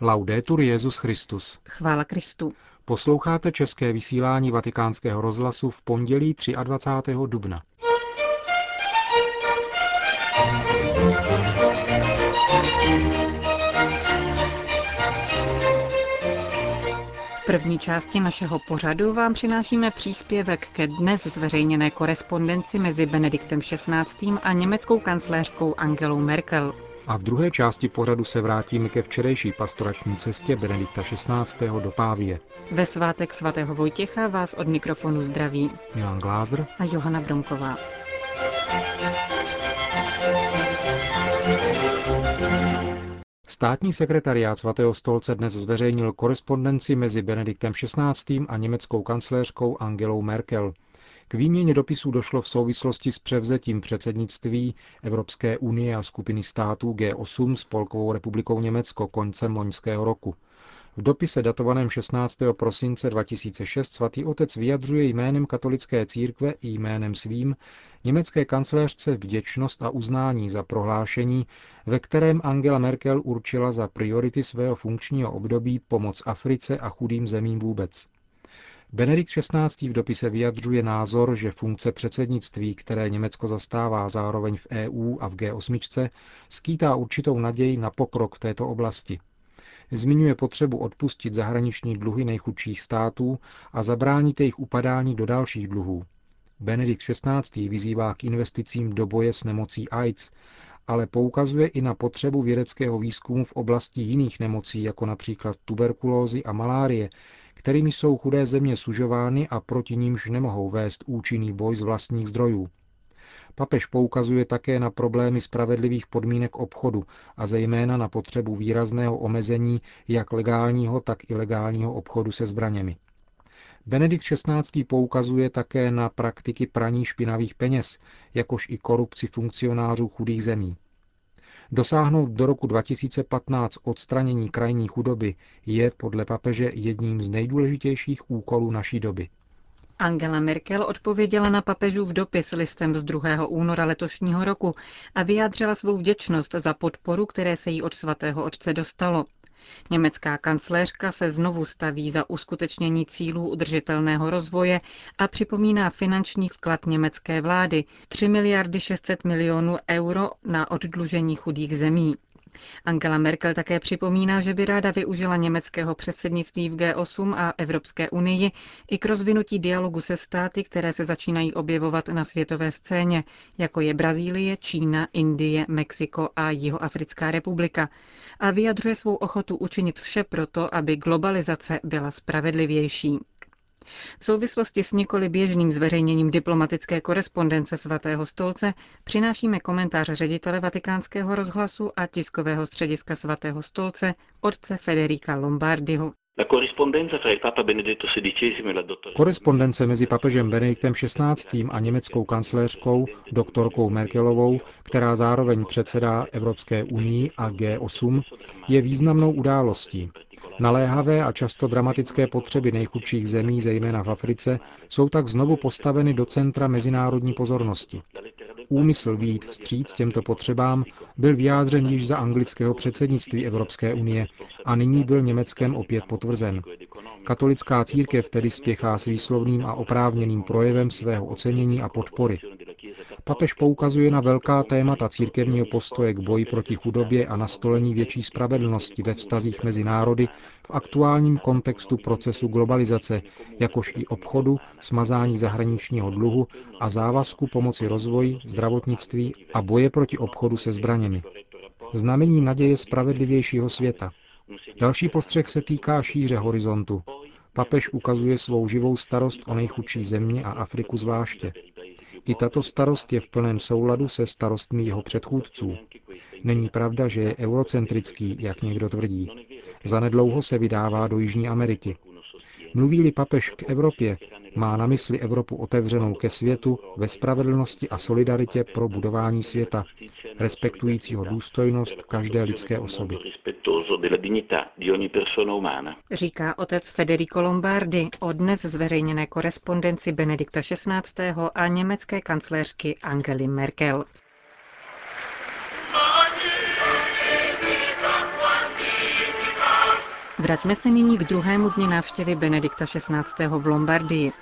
Laudetur Jezus Christus. Chvála Kristu. Posloucháte české vysílání Vatikánského rozhlasu v pondělí 23. dubna. V první části našeho pořadu vám přinášíme příspěvek ke dnes zveřejněné korespondenci mezi Benediktem XVI. a německou kancléřkou Angelou Merkel. A v druhé části pořadu se vrátíme ke včerejší pastorační cestě Benedikta XVI. do Pávie. Ve svátek svatého Vojtěcha vás od mikrofonu zdraví Milan Glázer a Johana Bromková. Státní sekretariát svatého stolce dnes zveřejnil korespondenci mezi Benediktem XVI. a německou kancléřkou Angelou Merkel. K výměně dopisů došlo v souvislosti s převzetím předsednictví Evropské unie a skupiny států G8 Spolkovou republikou Německo koncem loňského roku. V dopise datovaném 16. prosince 2006 svatý otec vyjadřuje jménem katolické církve i jménem svým německé kancléřce vděčnost a uznání za prohlášení, ve kterém Angela Merkel určila za priority svého funkčního období pomoc Africe a chudým zemím vůbec. Benedikt XVI. v dopise vyjadřuje názor, že funkce předsednictví, které Německo zastává zároveň v EU a v G8, skýtá určitou naději na pokrok v této oblasti. Zmiňuje potřebu odpustit zahraniční dluhy nejchudších států a zabránit jejich upadání do dalších dluhů. Benedikt XVI. vyzývá k investicím do boje s nemocí AIDS, ale poukazuje i na potřebu vědeckého výzkumu v oblasti jiných nemocí, jako například tuberkulózy a malárie, kterými jsou chudé země sužovány a proti nímž nemohou vést účinný boj z vlastních zdrojů. Papež poukazuje také na problémy spravedlivých podmínek obchodu a zejména na potřebu výrazného omezení jak legálního, tak ilegálního obchodu se zbraněmi. Benedikt XVI. poukazuje také na praktiky praní špinavých peněz, jakož i korupci funkcionářů chudých zemí. Dosáhnout do roku 2015 odstranění krajní chudoby je podle papeže jedním z nejdůležitějších úkolů naší doby. Angela Merkel odpověděla na papežův dopis listem z 2. února letošního roku a vyjádřila svou vděčnost za podporu, které se jí od svatého otce dostalo. Německá kancléřka se znovu staví za uskutečnění cílů udržitelného rozvoje a připomíná finanční vklad německé vlády 3 miliardy 600 milionů euro na oddlužení chudých zemí. Angela Merkel také připomíná, že by ráda využila německého předsednictví v G8 a Evropské unii i k rozvinutí dialogu se státy, které se začínají objevovat na světové scéně, jako je Brazílie, Čína, Indie, Mexiko a Jihoafrická republika, a vyjadřuje svou ochotu učinit vše proto, aby globalizace byla spravedlivější. V souvislosti s nikoli běžným zveřejněním diplomatické korespondence svatého stolce přinášíme komentář ředitele vatikánského rozhlasu a tiskového střediska svatého stolce otce Federica Lombardiho. Korespondence mezi papežem Benediktem XVI. a německou kancléřkou doktorkou Merkelovou, která zároveň předsedá Evropské unii a G8, je významnou událostí. Naléhavé a často dramatické potřeby nejchudších zemí, zejména v Africe, jsou tak znovu postaveny do centra mezinárodní pozornosti. Úmysl výjít vstříc těmto potřebám byl vyjádřen již za anglického předsednictví Evropské unie a nyní byl Německem opět potvrzen. Katolická církev tedy spěchá s výslovným a oprávněným projevem svého ocenění a podpory. Papež poukazuje na velká témata církevního postoje k boji proti chudobě a nastolení větší spravedlnosti ve vztazích mezi národy v aktuálním kontextu procesu globalizace, jakož i obchodu, smazání zahraničního dluhu a závazku pomoci rozvoji, zdravotnictví a boje proti obchodu se zbraněmi. Znamení naděje spravedlivějšího světa. Další postřeh se týká šíře horizontu. Papež ukazuje svou živou starost o nejchudší země a Afriku zvláště. I tato starost je v plném souladu se starostmi jeho předchůdců. Není pravda, že je eurocentrický, jak někdo tvrdí. Zanedlouho se vydává do Jižní Ameriky. Mluví-li papež k Evropě, má na mysli Evropu otevřenou ke světu ve spravedlnosti a solidaritě pro budování světa, respektujícího důstojnost každé lidské osoby. Říká otec Federico Lombardi o dnes zveřejněné korespondenci Benedikta XVI. a německé kancléřky Angely Merkel. Vraťme se nyní k druhému dni návštěvy Benedikta XVI. v Lombardii.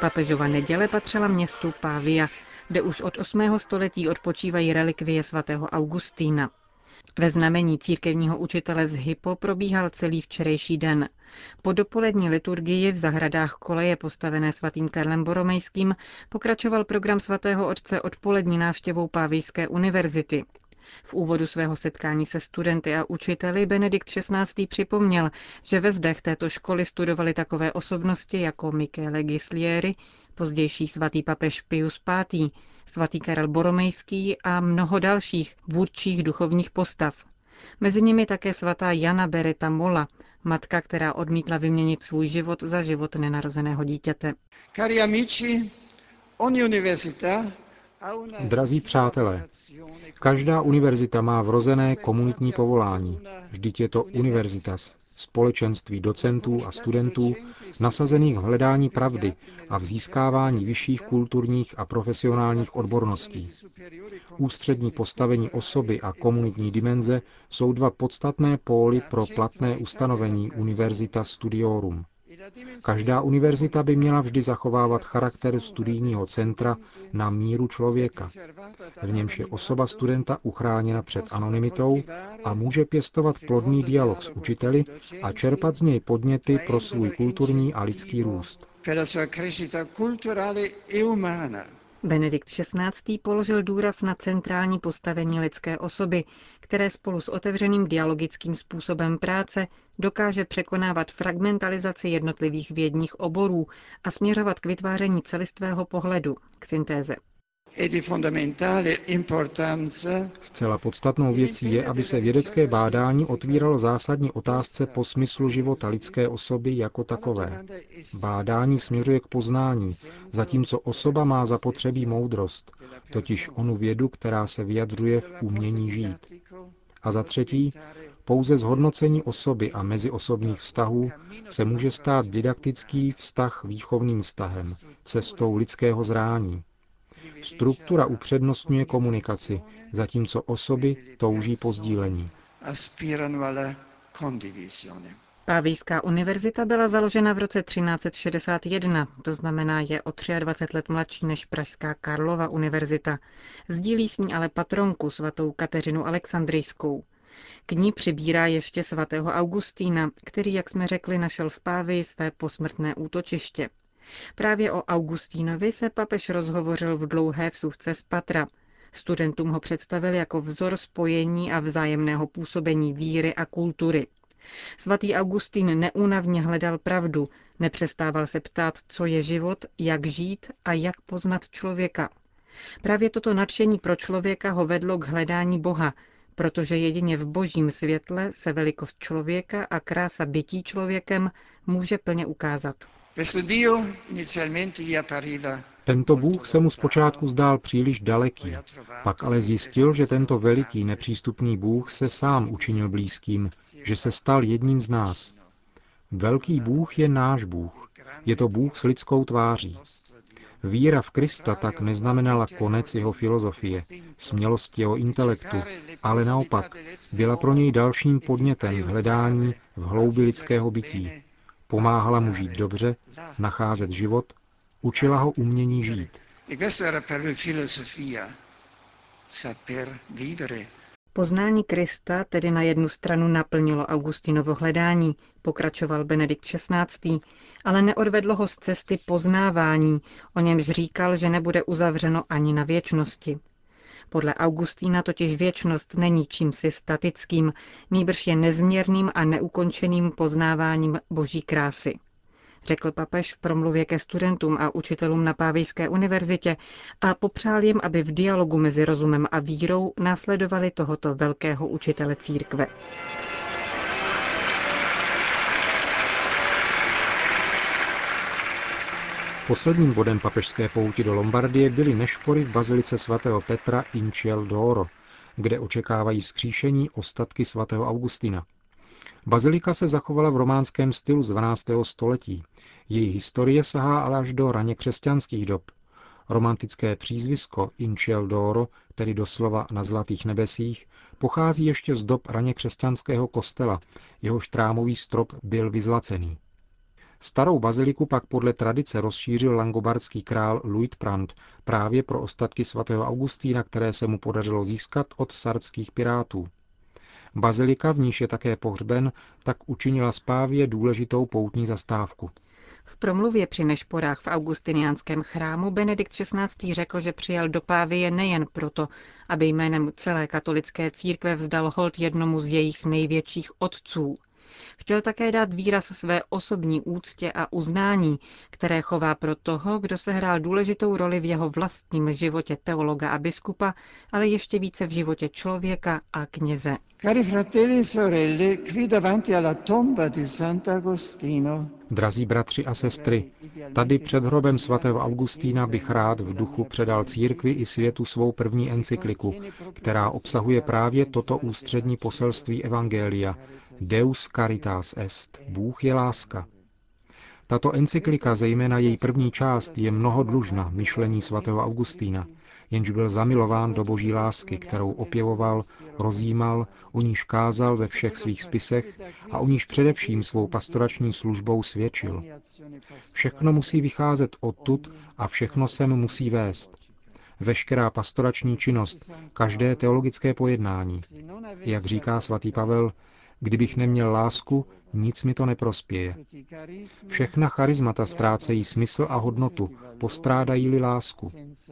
Papežova neděle patřila městu Pávia, kde už od 8. století odpočívají relikvie svatého Augustína. Ve znamení církevního učitele z Hypo probíhal celý včerejší den. Po dopolední liturgii v zahradách koleje postavené svatým Karlem Boromejským pokračoval program svatého otce odpolední návštěvou Pávijské univerzity. V úvodu svého setkání se studenty a učiteli Benedikt XVI. připomněl, že ve zdech této školy studovali takové osobnosti jako Michele Gislieri, pozdější svatý papež Pius V., svatý Karel Boromejský a mnoho dalších vůdčích duchovních postav. Mezi nimi také svatá Jana Bereta Mola, matka, která odmítla vyměnit svůj život za život nenarozeného dítěte. Cari amici, ogni università Drazí přátelé, každá univerzita má vrozené komunitní povolání. Vždyť je to univerzitas, společenství docentů a studentů nasazených v hledání pravdy a v získávání vyšších kulturních a profesionálních odborností. Ústřední postavení osoby a komunitní dimenze jsou dva podstatné póly pro platné ustanovení Univerzita Studiorum. Každá univerzita by měla vždy zachovávat charakter studijního centra na míru člověka. V němž je osoba studenta uchráněna před anonymitou a může pěstovat plodný dialog s učiteli a čerpat z něj podněty pro svůj kulturní a lidský růst. Benedikt XVI. položil důraz na centrální postavení lidské osoby, které spolu s otevřeným dialogickým způsobem práce dokáže překonávat fragmentalizaci jednotlivých vědních oborů a směřovat k vytváření celistvého pohledu, k syntéze. Zcela podstatnou věcí je, aby se vědecké bádání otvíralo zásadní otázce po smyslu života lidské osoby jako takové. Bádání směřuje k poznání, zatímco osoba má zapotřebí moudrost, totiž onu vědu, která se vyjadřuje v umění žít. A za třetí, pouze zhodnocení osoby a meziosobních vztahů se může stát didaktický vztah výchovným vztahem, cestou lidského zrání. Struktura upřednostňuje komunikaci, zatímco osoby touží po sdílení. Pávijská univerzita byla založena v roce 1361, to znamená je o 23 let mladší než Pražská Karlova univerzita. Sdílí s ní ale patronku svatou Kateřinu Alexandrijskou. K ní přibírá ještě svatého Augustína, který, jak jsme řekli, našel v Pávii své posmrtné útočiště. Právě o Augustínovi se papež rozhovořil v dlouhé vsuvce z Patra. Studentům ho představil jako vzor spojení a vzájemného působení víry a kultury. Svatý Augustín neúnavně hledal pravdu, nepřestával se ptát, co je život, jak žít a jak poznat člověka. Právě toto nadšení pro člověka ho vedlo k hledání Boha, protože jedině v božím světle se velikost člověka a krása bytí člověkem může plně ukázat. Tento Bůh se mu zpočátku zdál příliš daleký, pak ale zjistil, že tento veliký nepřístupný Bůh se sám učinil blízkým, že se stal jedním z nás. Velký Bůh je náš Bůh. Je to Bůh s lidskou tváří. Víra v Krista tak neznamenala konec jeho filozofie, smělost jeho intelektu, ale naopak byla pro něj dalším podnětem hledání v hloubi lidského bytí. Pomáhala mu žít dobře, nacházet život, učila ho umění žít. Poznání Krista tedy na jednu stranu naplnilo Augustinovo hledání, pokračoval Benedikt XVI., ale neodvedlo ho z cesty poznávání, o němž říkal, že nebude uzavřeno ani na věčnosti. Podle Augustína totiž věčnost není čímsi statickým, nýbrž je nezměrným a neukončeným poznáváním boží krásy řekl papež v promluvě ke studentům a učitelům na Pávejské univerzitě a popřál jim, aby v dialogu mezi rozumem a vírou následovali tohoto velkého učitele církve. Posledním bodem papežské pouti do Lombardie byly nešpory v bazilice svatého Petra in Ciel d'Oro, kde očekávají vzkříšení ostatky svatého Augustina. Bazilika se zachovala v románském stylu z 12. století. Její historie sahá ale až do raně křesťanských dob. Romantické přízvisko Inciel d'Oro, tedy doslova na zlatých nebesích, pochází ještě z dob raně křesťanského kostela, jehož trámový strop byl vyzlacený. Starou baziliku pak podle tradice rozšířil langobardský král Luitprand právě pro ostatky svatého Augustína, které se mu podařilo získat od sardských pirátů. Bazilika, v níž je také pohřben, tak učinila spávě důležitou poutní zastávku. V promluvě při nešporách v augustiniánském chrámu Benedikt XVI. řekl, že přijal do Pávie nejen proto, aby jménem celé katolické církve vzdal hold jednomu z jejich největších otců, Chtěl také dát výraz své osobní úctě a uznání, které chová pro toho, kdo se hrál důležitou roli v jeho vlastním životě teologa a biskupa, ale ještě více v životě člověka a kněze. Cari fratelli e sorelle, qui davanti alla tomba di Sant'Agostino Drazí bratři a sestry, tady před hrobem svatého Augustína bych rád v duchu předal církvi i světu svou první encykliku, která obsahuje právě toto ústřední poselství Evangelia, Deus caritas est, Bůh je láska. Tato encyklika, zejména její první část, je mnohodlužna myšlení svatého Augustína, jenž byl zamilován do boží lásky, kterou opěvoval, rozjímal, o níž kázal ve všech svých spisech a o níž především svou pastorační službou svědčil. Všechno musí vycházet odtud a všechno sem musí vést. Veškerá pastorační činnost, každé teologické pojednání. Jak říká svatý Pavel, Kdybych neměl lásku, nic mi to neprospěje. Všechna charizmata ztrácejí smysl a hodnotu, postrádají-li lásku.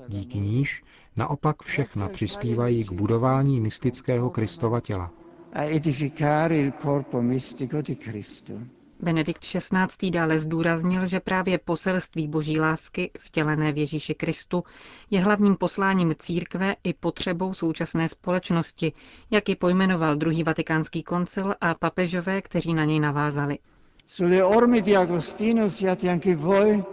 Díky níž naopak všechna přispívají k budování mystického Kristova těla. a edificare il corpo mistico di Cristo. Benedikt XVI. dále zdůraznil, že právě poselství boží lásky, vtělené v Ježíši Kristu, je hlavním posláním církve i potřebou současné společnosti, jak ji pojmenoval druhý vatikánský koncil a papežové, kteří na něj navázali. Sulle orme di Agostino siate anche voi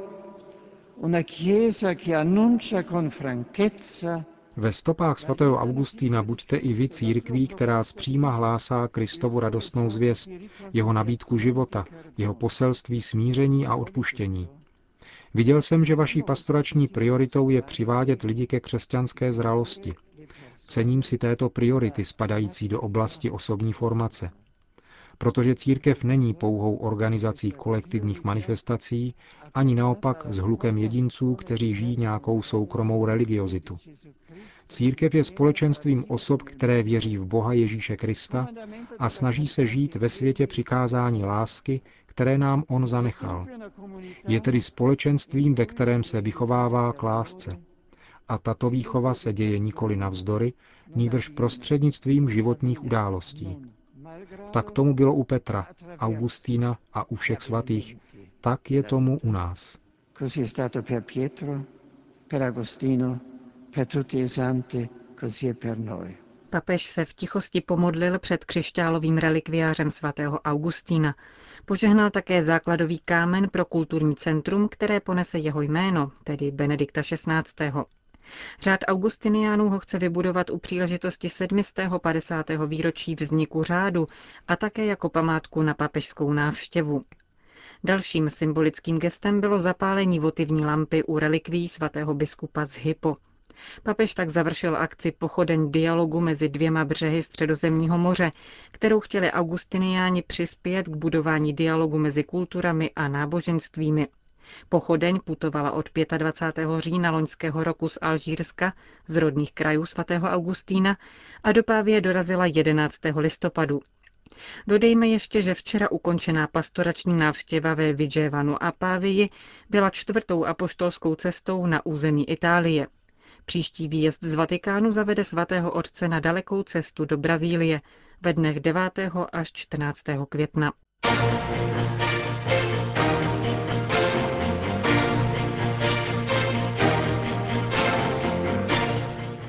una chiesa che annuncia con franchezza Ve stopách svatého Augustína buďte i vy církví, která zpříma hlásá Kristovu radostnou zvěst, jeho nabídku života, jeho poselství smíření a odpuštění. Viděl jsem, že vaší pastorační prioritou je přivádět lidi ke křesťanské zralosti. Cením si této priority spadající do oblasti osobní formace. Protože církev není pouhou organizací kolektivních manifestací, ani naopak s hlukem jedinců, kteří žijí nějakou soukromou religiozitu. Církev je společenstvím osob, které věří v Boha Ježíše Krista a snaží se žít ve světě přikázání lásky, které nám On zanechal. Je tedy společenstvím, ve kterém se vychovává k lásce. A tato výchova se děje nikoli navzdory, nýbrž prostřednictvím životních událostí. Tak tomu bylo u Petra, Augustína a u všech svatých. Tak je tomu u nás. Così è stato per Pietro, per Agostino, per tutti i santi, così è per noi. Papež se v tichosti pomodlil před křišťálovým relikviářem svatého Augustína. Požehnal také základový kámen pro kulturní centrum, které ponese jeho jméno, tedy Benedikta XVI. Řád Augustiniánů ho chce vybudovat u příležitosti 750. výročí vzniku řádu a také jako památku na papežskou návštěvu. Dalším symbolickým gestem bylo zapálení votivní lampy u relikví svatého biskupa z Hypo. Papež tak završil akci pochodeň dialogu mezi dvěma břehy Středozemního moře, kterou chtěli augustiniáni přispět k budování dialogu mezi kulturami a náboženstvími. Pochodeň putovala od 25. října loňského roku z Alžírska, z rodných krajů svatého Augustína a do Pávie dorazila 11. listopadu. Dodejme ještě, že včera ukončená pastorační návštěva ve Vidževanu a Pávii byla čtvrtou apoštolskou cestou na území Itálie. Příští výjezd z Vatikánu zavede svatého otce na dalekou cestu do Brazílie ve dnech 9. až 14. května.